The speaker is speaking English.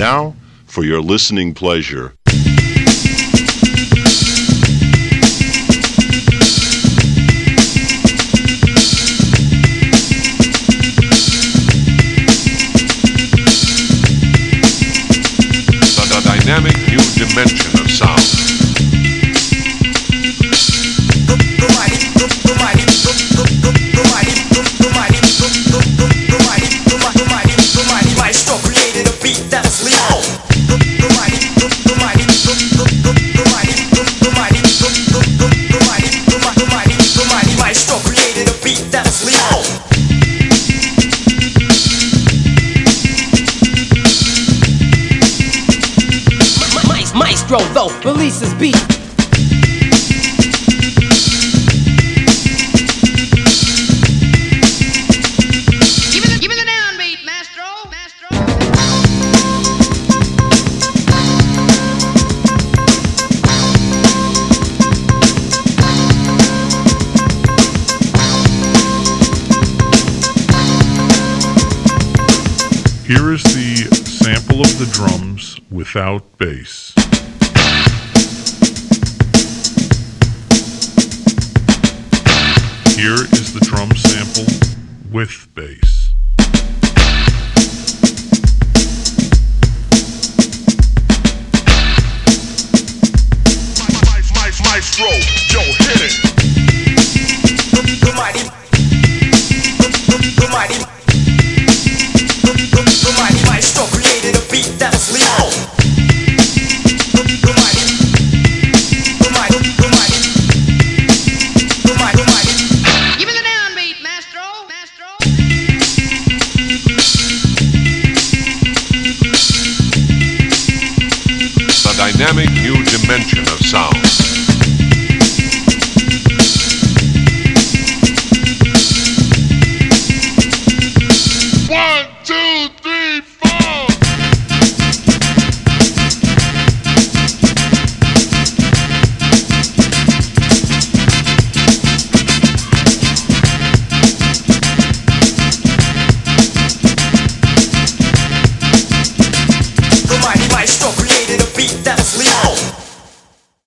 Now, for your listening pleasure, dynamic new dimension of sound. Maestro though releases beat. Here is the, sample of the drums without Maestro. Here is the drum sample with bass. Maestro, yo, hit it. The mighty, the mighty, the mighty maestro created a beat that's lethal. dynamic new dimension of sound. One, two, three.